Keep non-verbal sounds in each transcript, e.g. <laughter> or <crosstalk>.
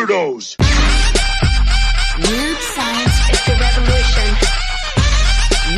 weirdos. Weird science is the revolution.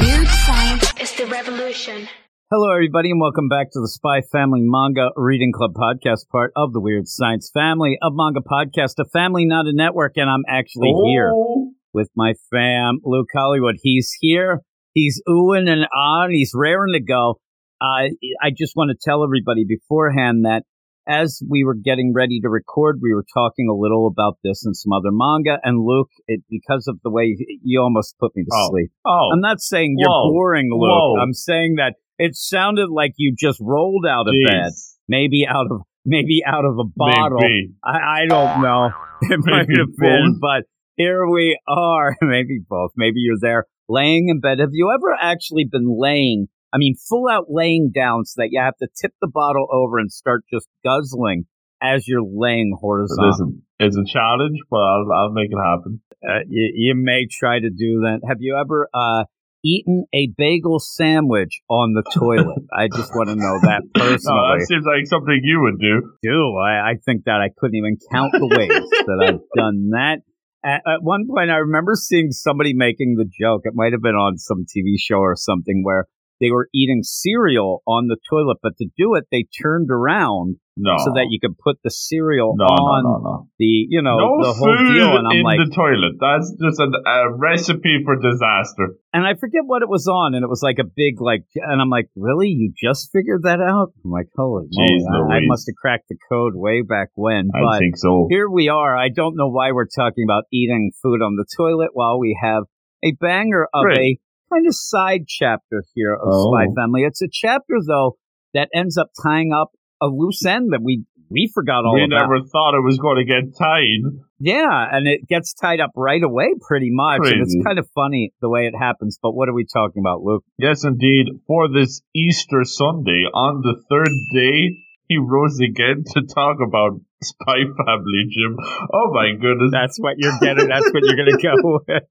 Weird science is the revolution. Hello, everybody, and welcome back to the Spy Family Manga Reading Club podcast, part of the Weird Science family of manga podcast, a family, not a network. And I'm actually here Oh. with my fam, Luke Hollywood. He's here. He's oohing and on. He's raring to go. Uh, I just want to tell everybody beforehand that as we were getting ready to record, we were talking a little about this and some other manga. And Luke, it, because of the way you almost put me to Oh. sleep. Oh, I'm not saying you're Whoa. boring, Luke. Whoa. I'm saying that it sounded like you just rolled out of jeez. bed, maybe out of maybe out of a bottle. I, I don't know. <laughs> It might Maybe have been, both. but here we are. <laughs> maybe both. Maybe you're there laying in bed. Have you ever actually been laying? I mean, full out laying down so that you have to tip the bottle over and start just guzzling as you're laying horizontal. Listen, it's a challenge, but I'll, I'll make it happen. Uh, you, you may try to do that. Have you ever uh, eaten a bagel sandwich on the toilet? <laughs> I just want to know that No, personally. that seems like something you would do. do. I, I think that I couldn't even count the ways <laughs> that I've done that. At, at one point, I remember seeing somebody making the joke. It might have been on some TV show or something where they were eating cereal on the toilet, but to do it, they turned around No. so that you could put the cereal no, on no, the, you know, no the whole deal. And I'm in like, the toilet. That's just a, a recipe for disaster. and I forget what it was on, and it was like a big like, and I'm like, really? You just figured that out? I'm like, holy Jeez moly! I, I must have cracked the code way back when. I but think so. here we are. I don't know why we're talking about eating food on the toilet while we have a banger of Great. a kind of side chapter here of Oh. Spy Family. It's a chapter though that ends up tying up a loose end that we we forgot all we about. never thought it was going to get tied. Yeah, and it gets tied up right away pretty much. And it's kind of funny the way it happens. But what are we talking about, Luke? Yes, indeed. For this Easter Sunday, on the third day, he rose again to talk about Spy Family, Jim. Oh my goodness. That's what you're getting. That's what you're going to go <laughs> with.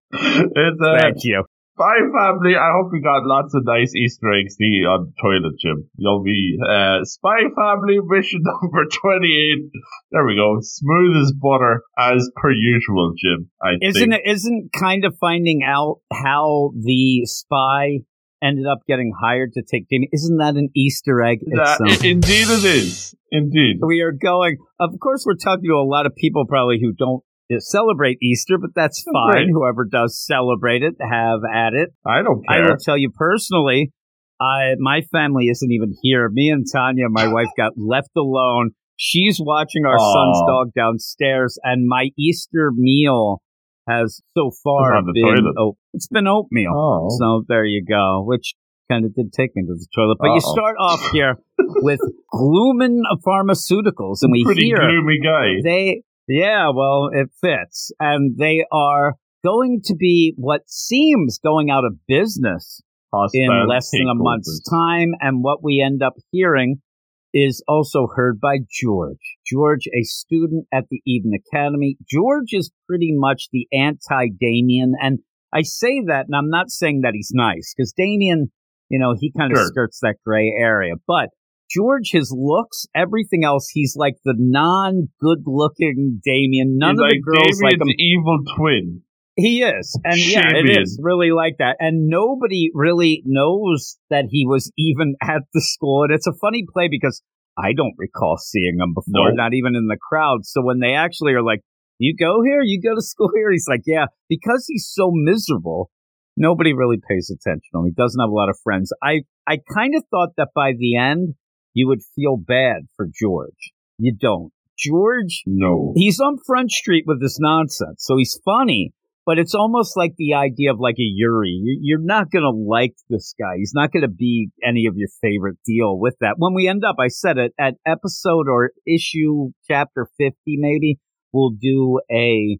it's uh, Thank you. Spy Family. I hope you got lots of nice Easter eggs to eat on the toilet, Jim. You'll be uh, Spy Family mission <laughs> number 28. There we go. Smooth as butter, as per usual, Jim. I Isn't think. it? Isn't kind of finding out how the spy ended up getting hired to take Damien? Isn't that an Easter egg? That- indeed it is. Indeed. we are going. Of course, we're talking to a lot of people probably who don't celebrate Easter, but that's oh, fine. Right. Whoever does celebrate it, have at it. I don't care. I will tell you personally, I my family isn't even here. Me and Tanya, my <laughs> wife, got left alone. She's watching our Aw. son's dog downstairs, and my Easter meal has so far been oh, it's been oatmeal. Oh. So there you go, which kind of did take me to the toilet. But you Uh-oh. start off <laughs> here with Gloomin Pharmaceuticals, and we Pretty hear gloomy guy. they yeah well it fits. And they are going to be what seems going out of business in less than a month's time. And what we end up hearing is also heard by george. George a student at the eden academy. George is pretty much the anti-damien. And i say that and i'm not saying that he's nice because damien you know he kind of Sure. skirts that gray area. But George, his looks, everything else, he's like the non good looking Damien. None He's of like the girls like him. Damien's evil twin. He is. And yeah, it Shamian. really like that. And nobody really knows that he was even <laughs> at the school. And it's a funny play because I don't recall seeing him before, Nope. not even in the crowd. So when they actually are like, you go here, you go to <laughs> school here, he's like, yeah, because he's so miserable. Nobody really pays attention to him. He doesn't have a lot of friends. I, I kind of thought that by the end, you would feel bad for George. You don't. George No. he's on Front Street with this nonsense. So he's funny, but it's almost like the idea of like a Yuri. You- You're not going to like this guy. He's not going to be any of your favorite deal with that. When we end up, I said it at episode or issue chapter 50, maybe we'll do a,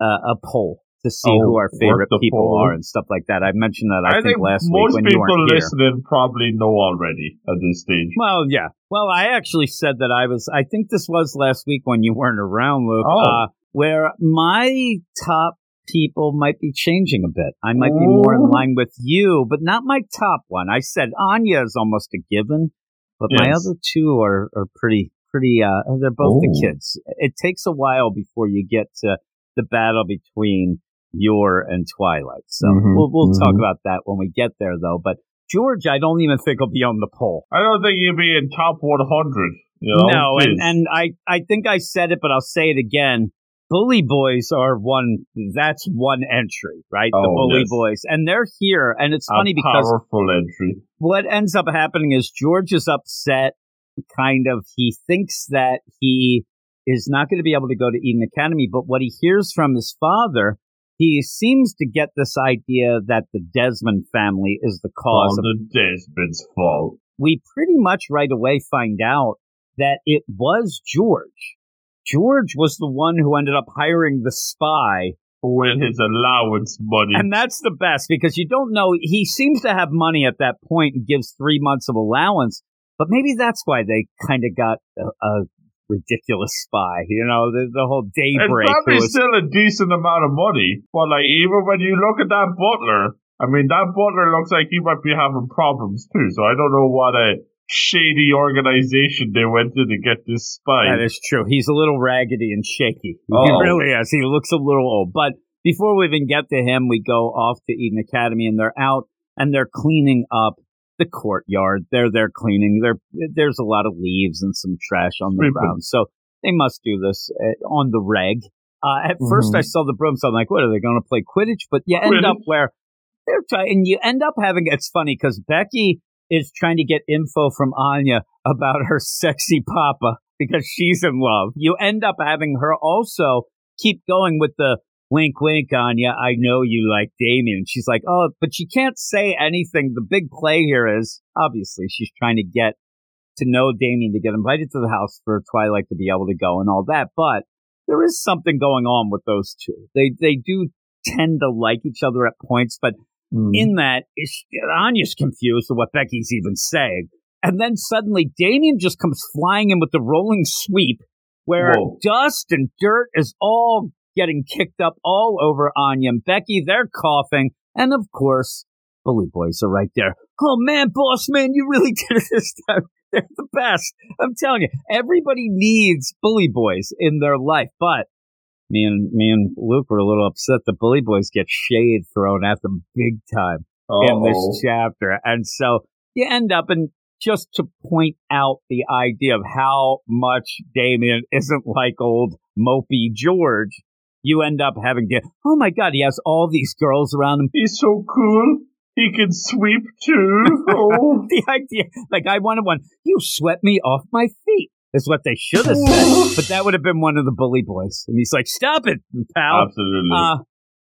uh, a poll to see Oh, who our favorite people are and stuff like that. I mentioned that I, I, think, last most week when you people weren't here. listening probably know already at this stage. Well, yeah. Well, I actually said that I was. I think this was last week when you weren't around, Luke. Oh. Uh, where my top people might be changing a bit. I might be more in line with you, but not my top one. I said Anya is almost a given, but my other two are are pretty pretty. Uh, they're both the kids. It takes a while before you get to the battle between Yor and Twilight. So Mhm, we'll we'll talk mhm. about that when we get there, though. But George, I don't even think will be on the poll. I don't think he'll be in top 100. You know? no, and, and I I think I said it, but I'll say it again. Bully Boys are one. That's one entry, right? the Oh, Bully yes. Boys, and they're here, and it's a funny because powerful entry. what ends up happening is George is upset. Kind of, he thinks that he is not going to be able to go to Eden Academy, but what he hears from his father, he seems to get this idea that the Desmond family is the cause All of. the Desmond's fault. We pretty much right away find out that it was George. George was the one who ended up hiring the spy With his allowance money. And that's the best because you don't know. He seems to have money at that point and gives three months of allowance, but maybe that's why they kind of got a, a ridiculous spy. You know, the, the whole it's daybreak. probably was- still a decent amount of money. But like even when you look at that butler, I mean that butler looks like he might be having problems too. So I don't know what a shady organization they went to to get this spy. that is true. He's a little raggedy and shaky. He Oh. really is. He looks a little old. But before we even get to him, we go off to Eden Academy and they're out and they're cleaning up the courtyard. They're there cleaning. There, there's a lot of leaves and some trash on the ground. So they must do this uh, on the reg. Uh, at first, Mhm. I saw the brooms. I'm like, what are they going to play Quidditch? But you end up where they're trying, and you end up having. It's funny because Becky is trying to get info from Anya about her sexy papa because she's in love. You end up having her also keep going with the wink, wink, Anya. I know you like Damien. She's like, oh, but she can't say anything. The big play here is obviously she's trying to get to know Damien to get invited to the house for Twilight to be able to go and all that. But there is something going on with those two. They they do tend to like each other at points, but Hmm. in that is Anya's confused with what Becky's even saying. And then suddenly Damien just comes flying in with the rolling sweep where Whoa. dust and dirt is all getting kicked up all over Anya and Becky. They're coughing. And of course, Bully Boys are right there. Oh man, boss man, you really <laughs> did it this time. They're the best. I'm telling you, everybody needs Bully Boys in their life. But me and me and Luke were a little upset. The Bully Boys get shade thrown at them big time in Uh-oh. this chapter. And so you end up and just to point out the idea of how much Damien isn't like old mopey George, you end up having to, oh my God, he has all these girls around him. He's so cool. He can sweep too. <laughs> Oh. <laughs> the idea, like I wanted one, you swept me off my feet. Is what they should have said, <laughs> but that would have been one of the bully boys. And he's like, "Stop it, pal!" Absolutely. Uh,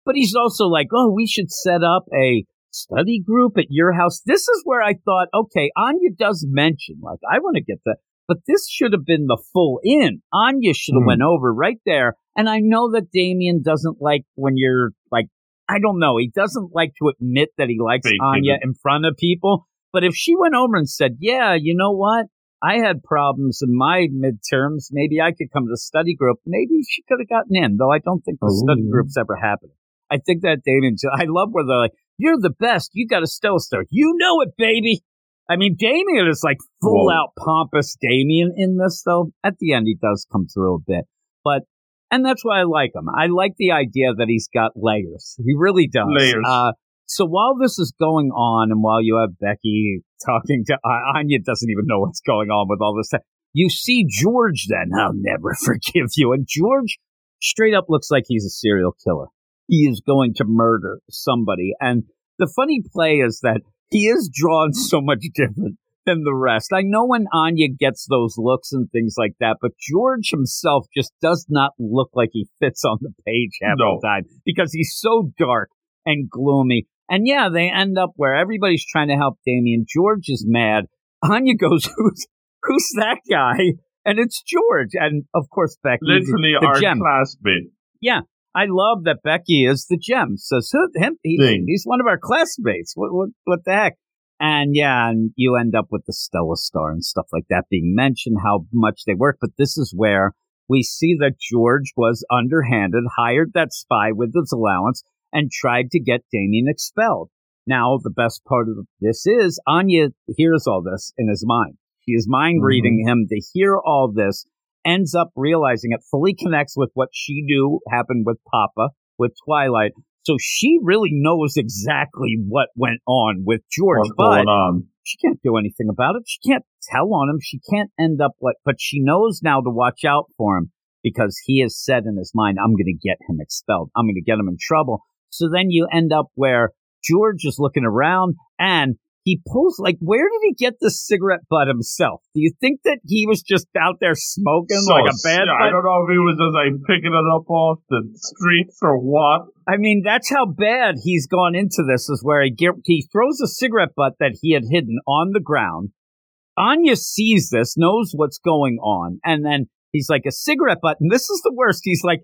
but he's also like, oh, we should set up a study group at your house. This is where I thought, okay, Anya does mention, like, I want to get that. But this should have been the full in. Anya should have Hmm. went over right there. And I know that Damien doesn't like when you're like, I don't know. He doesn't like to admit that he likes Anya in front of people. But if she went over and said, yeah, you know what? I had problems in my midterms. Maybe I could come to the study group. Maybe she could have gotten in, though I don't think the study group's ever happened. I think that Damien, I love where they're like, you're the best. You got a stellar. You know it, baby. I mean, Damien is like full Whoa. out pompous Damien in this, though. At the end, he does come through a bit. But, and that's why I like him. I like the idea that he's got layers. He really does. Layers. Uh, so while this is going on and while you have Becky talking to uh, Anya doesn't even know what's going on with all this, stuff. you see George then. I'll never <laughs> forgive you. And George straight up looks like he's a serial killer. He is going to murder somebody. And the funny play is that he is drawn <laughs> so much different than the rest. I know when Anya gets those looks and things like that, but George himself just does not look like he fits on the page half No. the time because he's so dark and gloomy. And yeah, they end up where everybody's trying to help Damien. George is mad. <laughs> Anya goes, "Who's who's that guy?" And it's George. And of course, Becky, the- Literally the our gem. classmate. I love that Becky is the gem. Says "Who- him, he's, he's one of our classmates. What, what, what the heck? And yeah, and you end up with the Stella Star and stuff like that being mentioned, how much they work. But this is where we see that George was underhanded, hired that spy with his allowance, and tried to get Damien expelled. Now, the best part of this is Anya hears all this in his mind. She is mind reading Mm-hmm. him to hear all this, ends up realizing it, fully connects with what she knew happened with Papa, with Twilight. So she really knows exactly what went on with George, What's but she can't do anything about it. She can't tell on him. She can't end up like, but she knows now to watch out for him because he has said in his mind, I'm going to get him expelled. I'm going to get him in trouble. So then you end up where George is looking around and he pulls, like, where did he get the cigarette butt himself? Do you think that he was just out there smoking So, like a bad I don't know if he was just like picking it up off the streets or what. I mean, that's how bad he's gone into this. Is where he get, he throws a cigarette butt that he had hidden on the ground. Anya sees this, knows what's going on, and then he's like, "A cigarette butt." And this is the worst. He's like,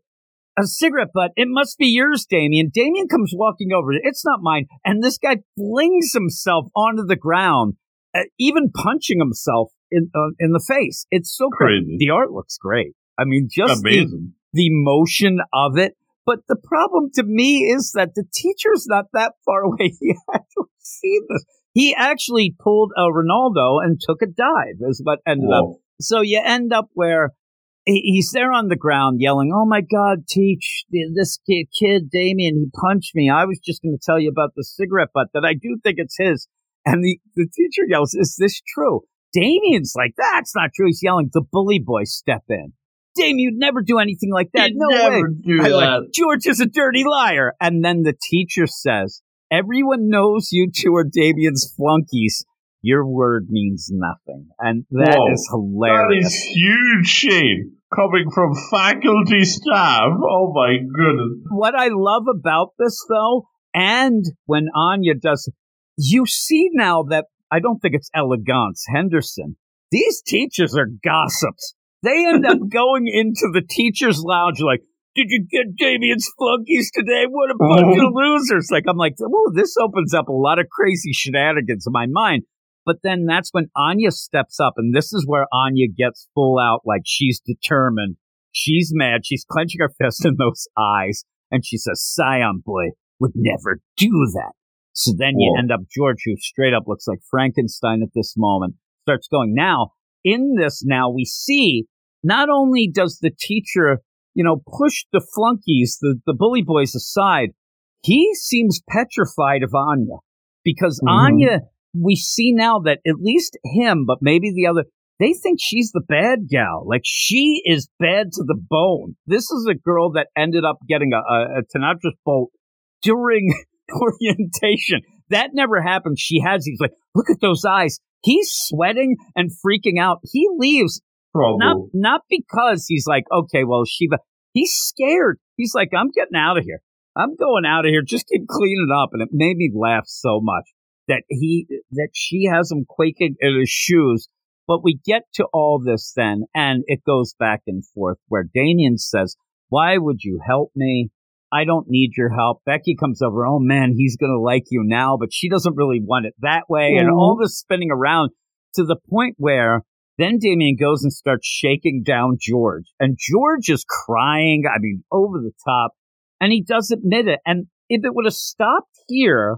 "A cigarette butt. It must be yours, Damien." Damien comes walking over. It's not mine. And this guy flings himself onto the ground, uh, even punching himself in uh, in the face. It's so crazy. The art looks great. I mean, just the, Amazing. the motion of it. But the problem to me is that the teacher's not that far <laughs> away. He to see this. He actually pulled a Ronaldo and took a dive, is what ended up. So you end up where he- he's there on the ground yelling, Oh my God, teach this kid, kid Damien, he punched me. I was just going to tell you about the cigarette butt that I do think it's his. And the, the teacher yells, Is this true? Damien's like, That's not true. He's yelling, The bully boys step in. Damien, you'd never do anything like that. He'd no way. that. like, George is a dirty liar. And then the teacher says, Everyone knows you two are Damien's flunkies. Your word means nothing. And that Whoa. is hilarious. is huge shame coming from faculty staff. Oh my goodness. what I love about this though, and when Anya does, you see now that I don't think it's Elegance Henderson. These teachers are gossips. They end up <laughs> going into the teacher's lounge like, did you get Damien's flunkies today? What a bunch oh. of losers. Like, I'm like, oh, this opens up a lot of crazy shenanigans in my mind. But then that's when Anya steps up, and this is where Anya gets full out, like she's determined. She's mad. She's clenching her <laughs> fist in those eyes, and she says, Scion boy would never do that. So then you end up George, who straight up looks like Frankenstein at this moment, starts going. Now, in this, now we see not only does the teacher, you know, push the flunkies, the, the bully boys aside, he seems petrified of Anya because Mhm. Anya, we see now that at least him, but maybe the other, they think she's the bad gal. Like she is bad to the bone. This is a girl that ended up getting a, a, a Tonitrus bolt during <laughs> orientation. That never happened. She has, he's like, look at those eyes. He's sweating and freaking out. He leaves oh. not not because he's like, okay, well, Shiva, he's scared. He's like, I'm getting out of here. I'm going out of here. Just keep cleaning up. And it made me laugh so much that he that she has him quaking in his shoes. But we get to all this then, and it goes back and forth where Damien says, Why would you help me? I don't need your help. Becky comes over, oh man, he's gonna like you now, but she doesn't really want it that way, and Mhm. all this spinning around to the point where then Damien goes and starts shaking down George. And George is crying, I mean, over the top. And he does admit it. And if it would have stopped here,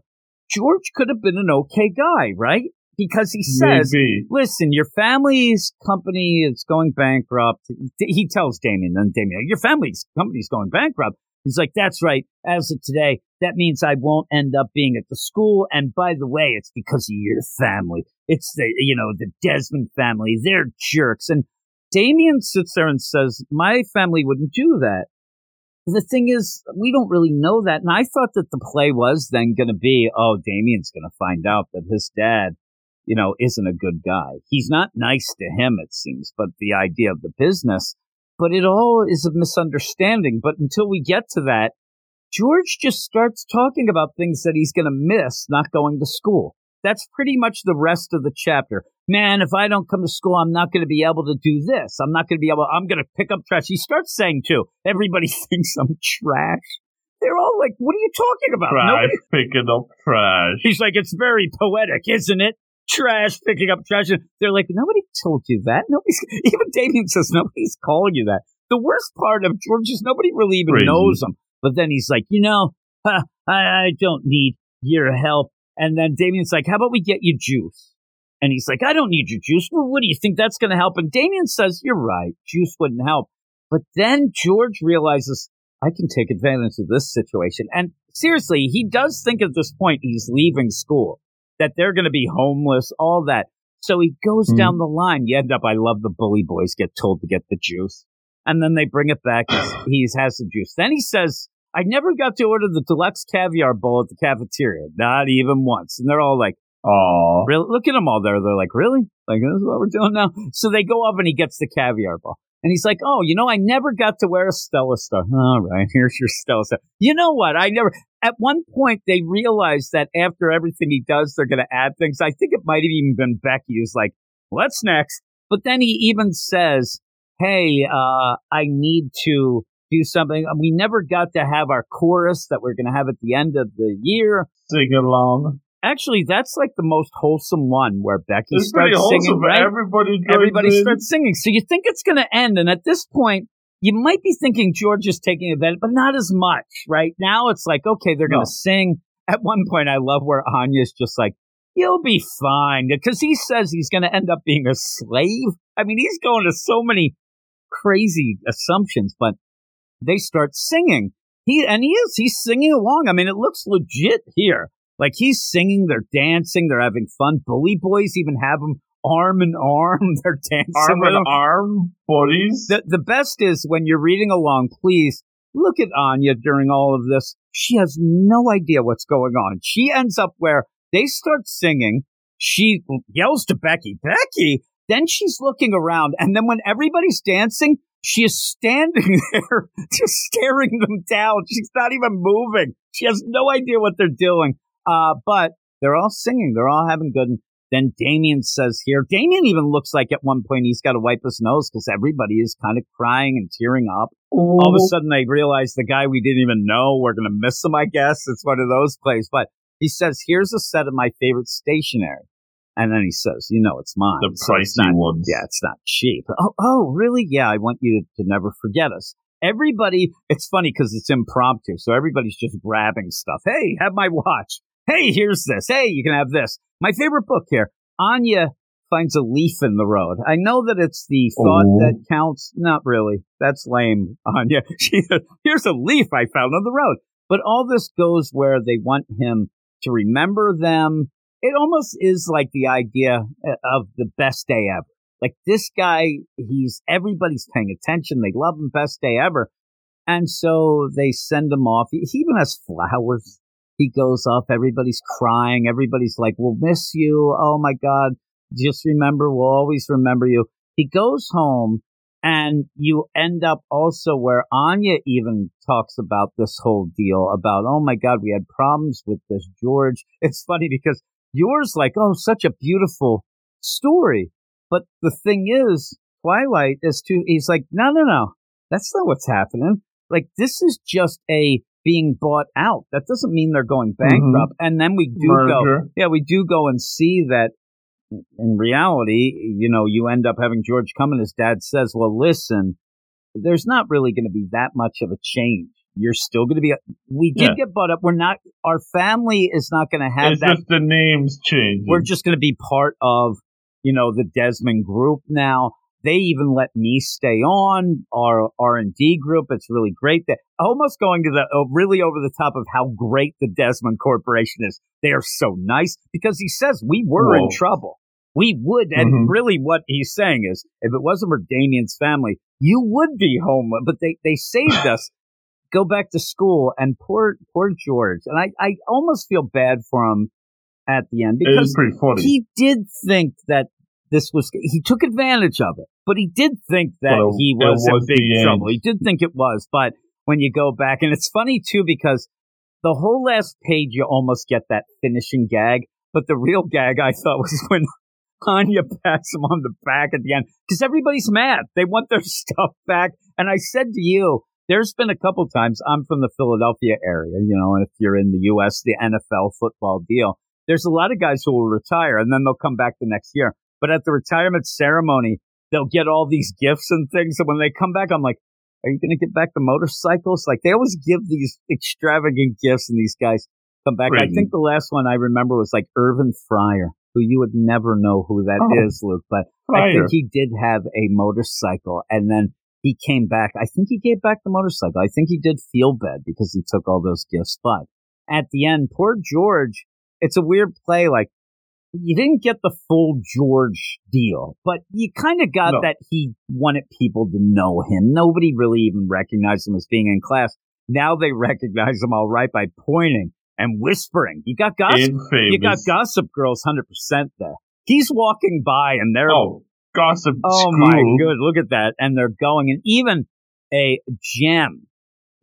George could have been an okay guy, right? Because he says, Maybe. listen, your family's company is going bankrupt. He tells Damien, and Damien, your family's company's going bankrupt. He's like, that's right. As of today, that means I won't end up being at the school. And by the way, it's because of your family. It's the, you know, the Desmond family. They're jerks. And Damien sits there and says, my family wouldn't do that. The thing is, we don't really know that. And I thought that the play was then going to be, oh, Damien's going to find out that his dad, you know, isn't a good guy. He's not nice to him, it seems, but the idea of the business. But it all is a misunderstanding. But until we get to that, George just starts talking about things that he's going to miss not going to school. That's pretty much the rest of the chapter. Man, if I don't come to school, I'm not going to be able to do this. I'm not going to be able, I'm going to pick up trash. He starts saying too, everybody <laughs> thinks I'm trash. They're all like, what are you talking about? Trash Nobody, <laughs> picking up trash. he's like, it's very poetic, isn't it? Trash picking up trash. And they're like, nobody told you that. Nobody's, <laughs> even Damien says nobody's calling you that. The worst part of George is nobody really even Crazy. knows him. But then he's like, you know, huh, I, I don't need your help. And then Damien's like, how about we get you juice? And he's like, I don't need your juice. Well, what do you think that's going to help? And Damien says, You're right. Juice wouldn't help. But then George realizes, I can take advantage of this situation. And seriously, he does think at this point he's leaving school, that they're going to be homeless, all that. So he goes Mhm. down the line. You end up, I love the bully boys get told to get the juice. And then they bring it back. <clears throat> He has the juice. Then he says, I never got to order the deluxe caviar bowl at the cafeteria, not even once. And they're all like, Aw. really? Look at them all there. They're like, really? Like, this is what we're doing now? So they go up and he gets the caviar bowl. And he's like, oh, you know, I never got to wear a Stella Star. <laughs> All right, here's your Stella Star. You know what? I never, at one point, they realized that after everything he does, they're going to add things. I think it might have even been Becky who's like, what's next? But then he even says, hey, uh, I need to do something. We never got to have our chorus that we're going to have at the end of the year. Sing along. Actually, that's like the most wholesome one where Becky It's starts singing, right? Everybody Everybody in. starts singing. So you think it's going to end. And at this point, you might be thinking George is taking advantage, but not as much, right? Now it's like, okay, they're going to sing. At one point, I love where Anya's just like, you'll be fine. Because he says he's going to end up being a slave. I mean, he's going to so many crazy assumptions, but they start singing. He and he is he's singing along. I mean, it looks legit here. Like he's singing, they're dancing, they're having fun. Bully boys even have them arm in arm. <laughs> They're dancing arm in arm, buddies. The the best is when you're reading along. Please look at Anya during all of this. She has no idea what's going on. She ends up where they start singing. She yells to Becky, Becky. Then she's looking around, and then when everybody's dancing, she is standing <laughs> there, just staring them down. She's not even moving. She has no idea what they're doing. Uh, but they're all singing. They're all having good. Then Damien says here, Damien even looks like at one point he's got to wipe his nose because everybody is kind of crying and tearing up. All of a sudden they realize the guy we didn't even know, we're going to miss him, I guess. It's one of those plays. But he says, here's a set of my favorite stationery. And then he says, you know, it's mine. the So pricey not- ones. yeah, it's not cheap. Oh, oh, really? Yeah, I want you to, to never forget us. Everybody, it's funny because it's impromptu. So everybody's just grabbing stuff. Hey, have my watch. Hey, here's this. Hey, you can have this. My favorite book here. Anya finds a leaf in the road. I know that it's the thought Oh. that counts. Not really. That's lame, Anya. <laughs> She, here's a leaf I found on the road. But all this goes where they want him to remember them. It almost is like the idea uh, of the best day ever. Like this guy, he's everybody's paying attention. They love him, best day ever. And so they send him off. He even has flowers. He goes up. Everybody's crying. Everybody's like, "We'll miss you." Oh my God! Just remember, we'll always remember you. He goes home, and you end up also where Anya even talks about this whole deal about, "Oh my God, we had problems with this George." <laughs> It's funny because Yor's like, "Oh, such a beautiful story," but the thing is, Twilight is too. He's like, "No, no, no, that's not what's happening." Like this is just a being bought out. That doesn't mean they're going bankrupt. Mm-hmm. And then we do go, yeah, we do go and see that in reality, you know, you end up having George come and his dad says, well, listen, there's not really going to be that much of a change. You're still going to be, we did Yeah. get bought up. We're not, our family is not going to have It's that. just the names change. We're just going to be part of, you know, the Desmond group now. They even let me stay on our R and D group. It's really great. That almost going to the uh, really over the top of how great the Desmond Corporation is. They are so nice because he says we were in trouble. We would, and Mhm. really, what he's saying is, if it wasn't for Damien's family, you would be homeless. But they they saved us. <laughs> Go back to school, and poor poor George. And I I almost feel bad for him at the end because is pretty funny. he did think that this was he took advantage of it but he did think that he was, was in big trouble he did think it was but when you go back and it's funny too because the whole last page you almost get that finishing gag but the real gag i thought was <laughs> when Anya pats him on the back at the end because everybody's mad. They want their <laughs> stuff back. And I said to you, there's been a couple times I'm from the Philadelphia area, you know, and if you're in the U.S., the NFL football deal, there's a lot of guys who will retire and then they'll come back the next year. But at the retirement ceremony, they'll get all these gifts and things. And when they come back, I'm like, are you going to get back the motorcycles? Like they always give these extravagant gifts and these guys come back. I think the last one I remember was like Irving Fryar. who you would never know who that Oh. is, Luke, but I think he did have a motorcycle and then he came back. I think he gave back the motorcycle. I think he did feel bad because he took all those gifts. But at the end, poor George, it's a weird play. Like you didn't get the full George deal, but you kind of got No. that he wanted people to know him. Nobody really even recognized him as being in class. Now they <laughs> recognize him all right by pointing and whispering. You got gossip. Infamous. You got Gossip Girls 100% there. He's walking by and they're Oh, gossip Oh school. my good, look at that. And they're going and even a gem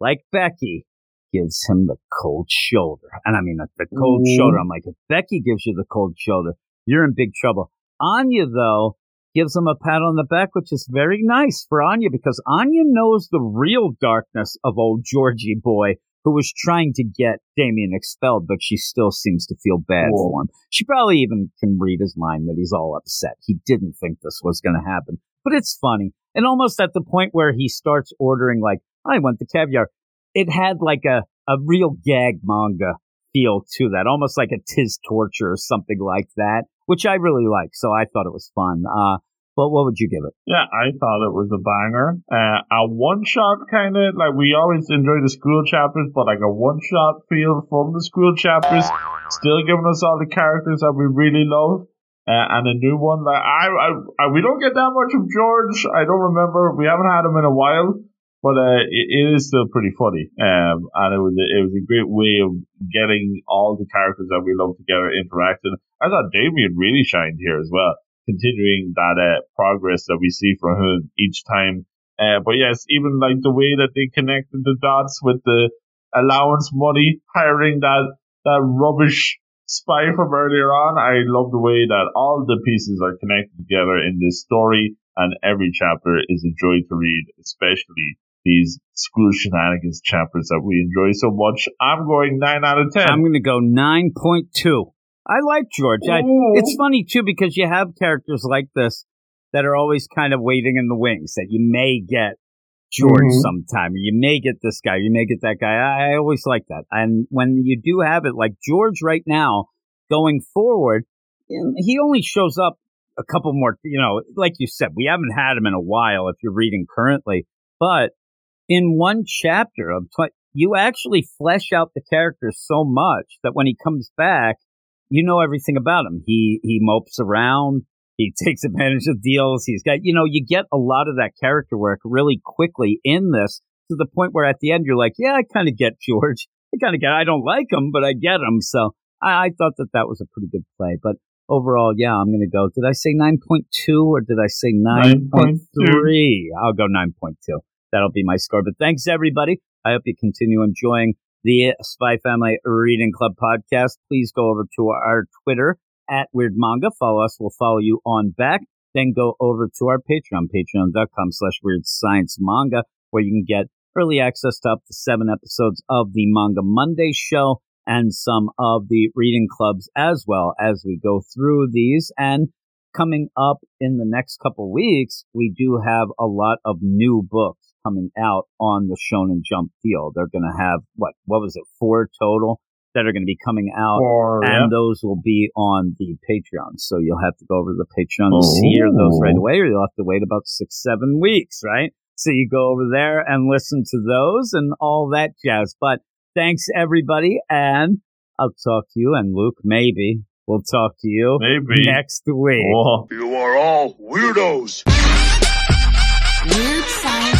like Becky gives him the cold shoulder. And I mean the, the cold Ooh. shoulder. I'm like, if Becky gives you the cold shoulder, you're in big trouble. Anya though gives him a pat on the back, which is very nice for Anya because Anya knows the real darkness of old Georgie boy who was trying to get Damien expelled, but she still seems to feel bad Whoa. for him. She probably even can read his mind that he's all upset. He didn't think this was going to happen, but it's funny. And almost at the point where he starts ordering, like, I want the caviar, it had like a, a real gag manga feel to that, almost like a tis torture or something like that, which I really like. So I thought it was fun. Uh, but what would you give it? Yeah, I thought it was a banger. Uh, a one shot kind of like we always enjoy the school chapters, but like a one shot feel from the school chapters, still giving us all the characters that we really love. Uh, and a new one like I, I, I, we don't get that much of George. I don't remember. We haven't had him in a while, but uh, it, it is still pretty funny. Um, and it was a, it was a great way of getting all the characters that we love together interacting. I thought Damien really shined here as well continuing that uh, progress that we see from him each time. Uh, but yes, even like the way that they connected the dots with the allowance money, hiring that that rubbish spy from earlier on. I love the way that all the pieces are connected together in this story, and every chapter is a joy to read, especially these school shenanigans chapters that we enjoy so much. I'm going nine out of 10 I'm going to go 9.2. I like George. I, it's funny too because you have characters like this that are always kind of waiting in the wings that you may get George Mhm. sometime, you may get this guy, you may get that guy. I, I always like that. And when you do have it, like George right now, going forward, he only shows up a couple more, you know, like you said, we haven't had him in a while if you're reading currently, but in one chapter of, tw- you actually flesh out the character so much that when he comes back, you know everything about him. He he mopes around. He <laughs> takes advantage of deals. He's got you know you get a lot of that character work really quickly in this to the point where at the end you're like, yeah, I kind of get George. I kind of get. I don't like him, but I get him. So I, I thought that that was a pretty good play. But overall, yeah, I'm gonna go. Did I say nine point two or did I say nine point three? I'll go nine point two. That'll be my score. But thanks everybody. I hope you continue enjoying the Spy Family Reading Club podcast. Please go over to our Twitter at Weird Manga. Follow us. We'll follow you on back. Then go over to our Patreon, patreon.com slash weird science manga, where you can get early access to up to seven episodes of the Manga Monday show and some of the reading clubs as well as we go through these. And coming up in the next couple weeks, we do have a lot of new books coming out on the Shonen Jump deal. They're going to have what, what was it? Four total that are going to be coming out Or, and yeah. those will be on the Patreon. So you'll have to go over to the Patreon to hear those right away, or you'll have to wait about six, seven weeks, right? So you go over there and listen to those and all that jazz. But thanks everybody, and I'll talk to you. And Luke, maybe we'll talk to you Maybe. next week. Whoa. You are all weirdos. Weird science